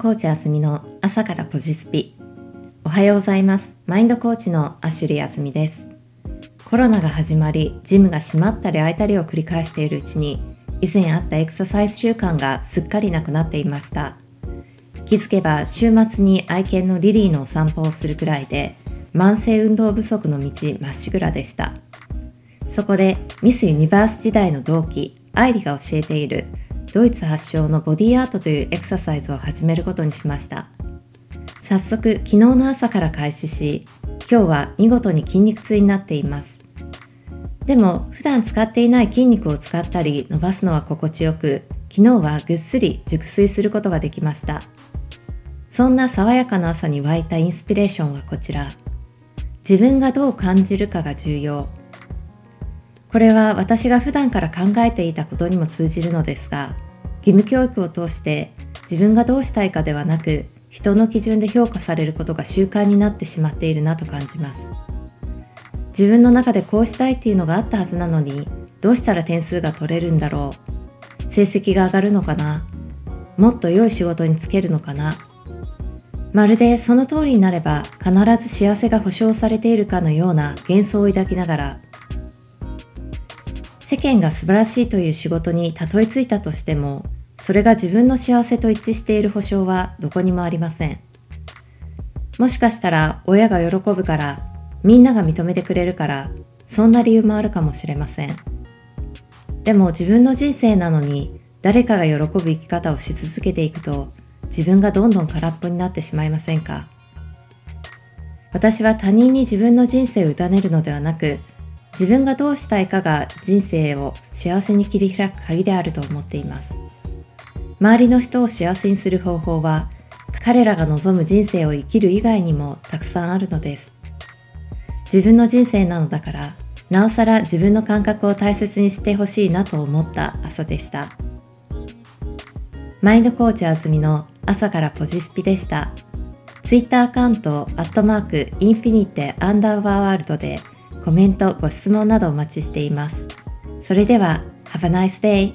コーチあすみの朝からポジスピ。おはようございます。マインドコーチのアシュリーあすみです。コロナが始まりジムが閉まったり開いたりを繰り返しているうちに以前あったエクササイズ習慣がすっかりなくなっていました。気づけば週末に愛犬のリリーのお散歩をするくらいで慢性運動不足の道まっしぐらでした。そこでミスユニバース時代の同期愛理が教えているドイツ発祥のボディアートというエクササイズを始めることにしました。早速昨日の朝から開始し今日は見事に筋肉痛になっています。でも普段使っていない筋肉を使ったり伸ばすのは心地よく昨日はぐっすり熟睡することができました。そんな爽やかな朝に湧いたインスピレーションはこちら。自分がどう感じるかが重要。これは私が普段から考えていたことにも通じるのですが義務教育を通して自分がどうしたいかではなく人の基準で評価されることが習慣になってしまっているなと感じます。自分の中でこうしたいっていうのがあったはずなのにどうしたら点数が取れるんだろう。成績が上がるのかな。もっと良い仕事に就けるのかな。まるでその通りになれば必ず幸せが保証されているかのような幻想を抱きながら世間が素晴らしいという仕事にたどり着いたとしてもそれが自分の幸せと一致している保証はどこにもありません。もしかしたら親が喜ぶからみんなが認めてくれるからそんな理由もあるかもしれません。でも自分の人生なのに誰かが喜ぶ生き方をし続けていくと自分がどんどん空っぽになってしまいませんか？私は他人に自分の人生を委ねるのではなく自分がどうしたいかが人生を幸せに切り開く鍵であると思っています。周りの人を幸せにする方法は彼らが望む人生を生きる以外にもたくさんあるのです。自分の人生なのだからなおさら自分の感覚を大切にしてほしいなと思った朝でした。マインドコーチあずみの朝からポジスピでした。ツイッターアカウントアットマークインフィニテアンダーバーワールドでコメント、ご質問などお待ちしています。それでは、Have a nice day!